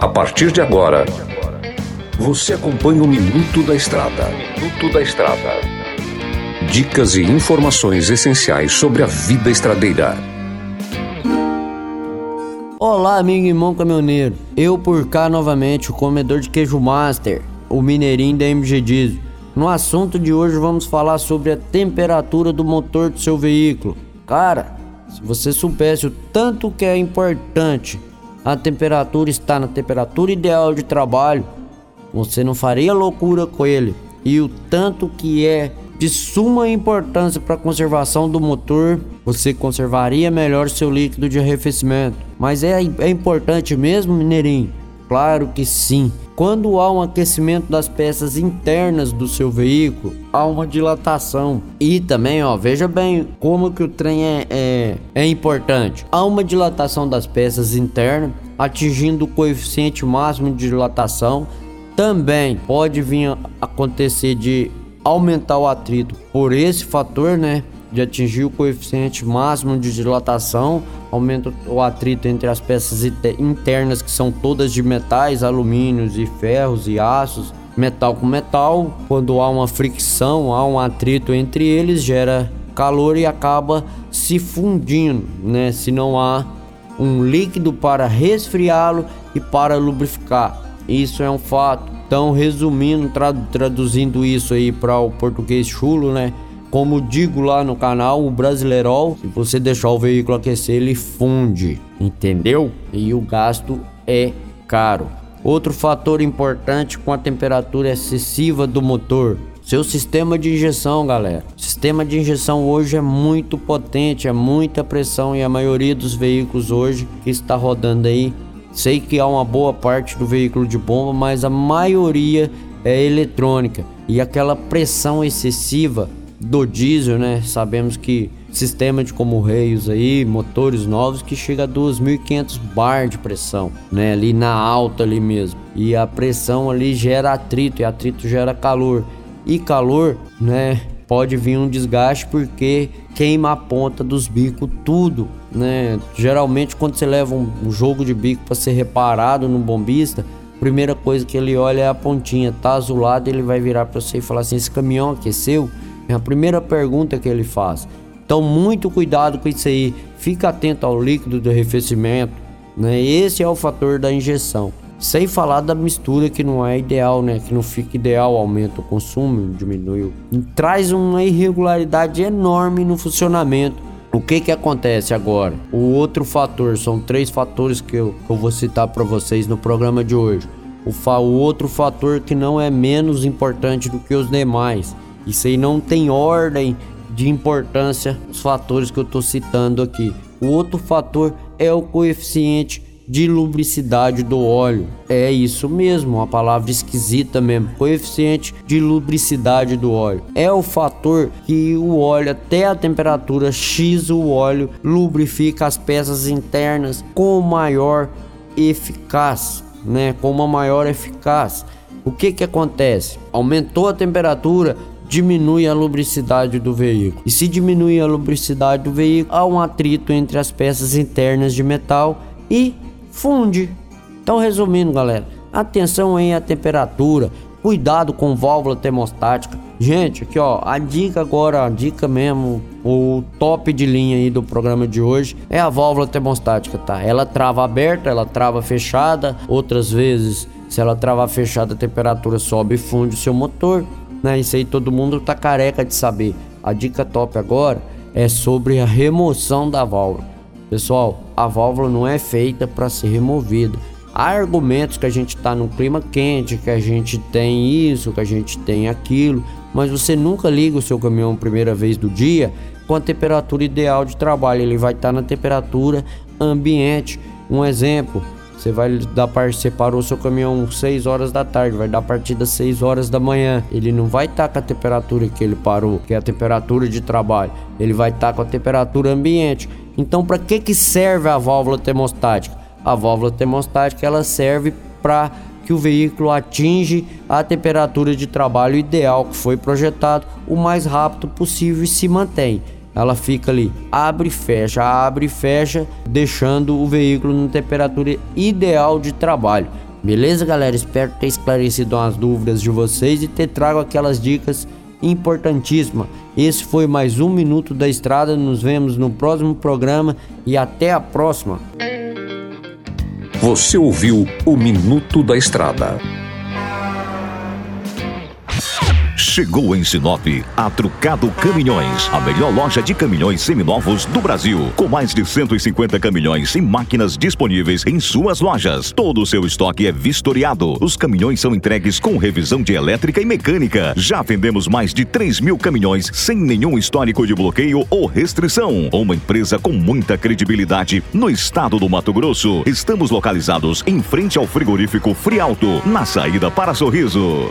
A partir de agora, você acompanha o Minuto da Estrada. Minuto da Estrada. Dicas e informações essenciais sobre a vida estradeira. Olá, amigo e irmão caminhoneiro. Eu por cá novamente, o comedor de queijo master, o mineirinho da MG Diesel. No assunto de hoje vamos falar sobre a temperatura do motor do seu veículo. Cara, se você soubesse o tanto que é importante a temperatura está na temperatura ideal de trabalho, você não faria loucura com ele. E o tanto que é de suma importância para a conservação do motor, você conservaria melhor seu líquido de arrefecimento. Mas é, é importante mesmo, Mineirinho? Claro que sim. Quando há um aquecimento das peças internas do seu veículo, há uma dilatação. E também, ó, veja bem como que o trem é, é, é importante. Há uma dilatação das peças internas, atingindo o coeficiente máximo de dilatação. Também pode vir a acontecer de aumentar o atrito por esse fator, né? De atingir o coeficiente máximo de dilatação, aumenta o atrito entre as peças internas, que são todas de metais, alumínios e ferros e aços, metal com metal. Quando há uma fricção, há um atrito entre eles, gera calor e acaba se fundindo, né? Se não há um líquido para resfriá-lo e para lubrificar. Isso é um fato. Então, resumindo, traduzindo isso aí para o português chulo, né? Como digo lá no canal, o Brasileirol, se você deixar o veículo aquecer, ele funde, entendeu? E o gasto é caro. Outro fator importante com a temperatura excessiva do motor, seu sistema de injeção, galera. O sistema de injeção hoje é muito potente, é muita pressão e a maioria dos veículos hoje que está rodando aí Sei que há uma boa parte do veículo de bomba, mas a maioria é eletrônica. E aquela pressão excessiva do diesel, né? Sabemos que sistema de como reios aí, motores novos que chega a 2.500 bar de pressão, né? Ali na alta ali mesmo. E a pressão ali gera atrito e atrito gera calor. E calor, né? pode vir um desgaste porque queima a ponta dos bicos tudo, né? Geralmente quando você leva um, jogo de bico para ser reparado no bombista, primeira coisa que ele olha é a pontinha, tá azulado, ele vai virar para você e falar assim: "Esse caminhão aqueceu?" É a primeira pergunta que ele faz. Então muito cuidado com isso aí. Fica atento ao líquido de arrefecimento, né? Esse é o fator da injeção. Sem falar da mistura que não é ideal, né? Que não fica ideal, aumenta o consumo, diminui. Traz uma irregularidade enorme no funcionamento. O que que acontece agora? O outro fator, são três fatores que eu, que eu vou citar para vocês no programa de hoje. O, fa o outro fator que não é menos importante do que os demais. Isso aí não tem ordem de importância, os fatores que eu estou citando aqui. O outro fator é o coeficiente de lubricidade do óleo. É isso mesmo, uma palavra esquisita mesmo. Coeficiente de lubricidade do óleo é o fator que o óleo até a temperatura X o óleo lubrifica as peças internas com maior eficácia, né? Com uma maior eficácia. O que que acontece? Aumentou a temperatura, diminui a lubricidade do veículo. E se diminui a lubricidade do veículo, há um atrito entre as peças internas de metal e funde. Então, resumindo, galera, atenção aí à temperatura, cuidado com válvula termostática. Gente, aqui ó, a dica agora, a dica mesmo, o top de linha aí do programa de hoje é a válvula termostática, tá? Ela trava aberta, ela trava fechada, outras vezes, se ela travar fechada, a temperatura sobe e funde o seu motor, né? Isso aí todo mundo tá careca de saber. A dica top agora é sobre a remoção da válvula. Pessoal, a válvula não é feita para ser removida. Há argumentos que a gente está no clima quente, que a gente tem isso, que a gente tem aquilo, mas você nunca liga o seu caminhão primeira vez do dia com a temperatura ideal de trabalho. Ele vai estar tá na temperatura ambiente. Um exemplo, você vai dar para separou seu caminhão 6 horas da tarde, vai dar partida 6 horas da manhã. Ele não vai estar tá com a temperatura que ele parou, que é a temperatura de trabalho. Ele vai estar tá com a temperatura ambiente. Então, para que que serve a válvula termostática? A válvula termostática ela serve para que o veículo atinge a temperatura de trabalho ideal que foi projetado o mais rápido possível e se mantém. Ela fica ali, abre e fecha, abre e fecha, deixando o veículo na temperatura ideal de trabalho. Beleza, galera? Espero ter esclarecido as dúvidas de vocês e ter trago aquelas dicas importantíssimas. Esse foi mais um Minuto da Estrada. Nos vemos no próximo programa e até a próxima. Você ouviu o Minuto da Estrada. Chegou em Sinop a Trucado Caminhões, a melhor loja de caminhões seminovos do Brasil, com mais de 150 caminhões e máquinas disponíveis em suas lojas. Todo o seu estoque é vistoriado. Os caminhões são entregues com revisão de elétrica e mecânica. Já vendemos mais de 3 mil caminhões sem nenhum histórico de bloqueio ou restrição. Uma empresa com muita credibilidade no estado do Mato Grosso. Estamos localizados em frente ao frigorífico Frialto, na saída para Sorriso.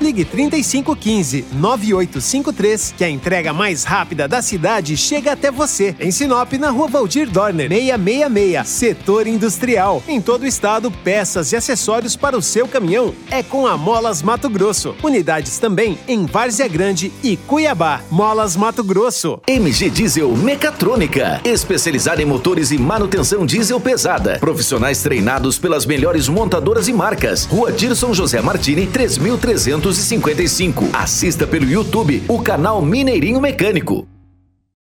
Ligue 3515 9853 que a entrega mais rápida da cidade chega até você. Em Sinop, na rua Valdir Dorner, 666, setor industrial. Em todo o estado, peças e acessórios para o seu caminhão é com a Molas Mato Grosso. Unidades também em Várzea Grande e Cuiabá. Molas Mato Grosso. MG Diesel Mecatrônica, especializada em motores e manutenção diesel pesada. Profissionais treinados pelas melhores montadoras e marcas. Rua Dirson José Martini, 3300 255. Assista pelo YouTube o canal Mineirinho Mecânico.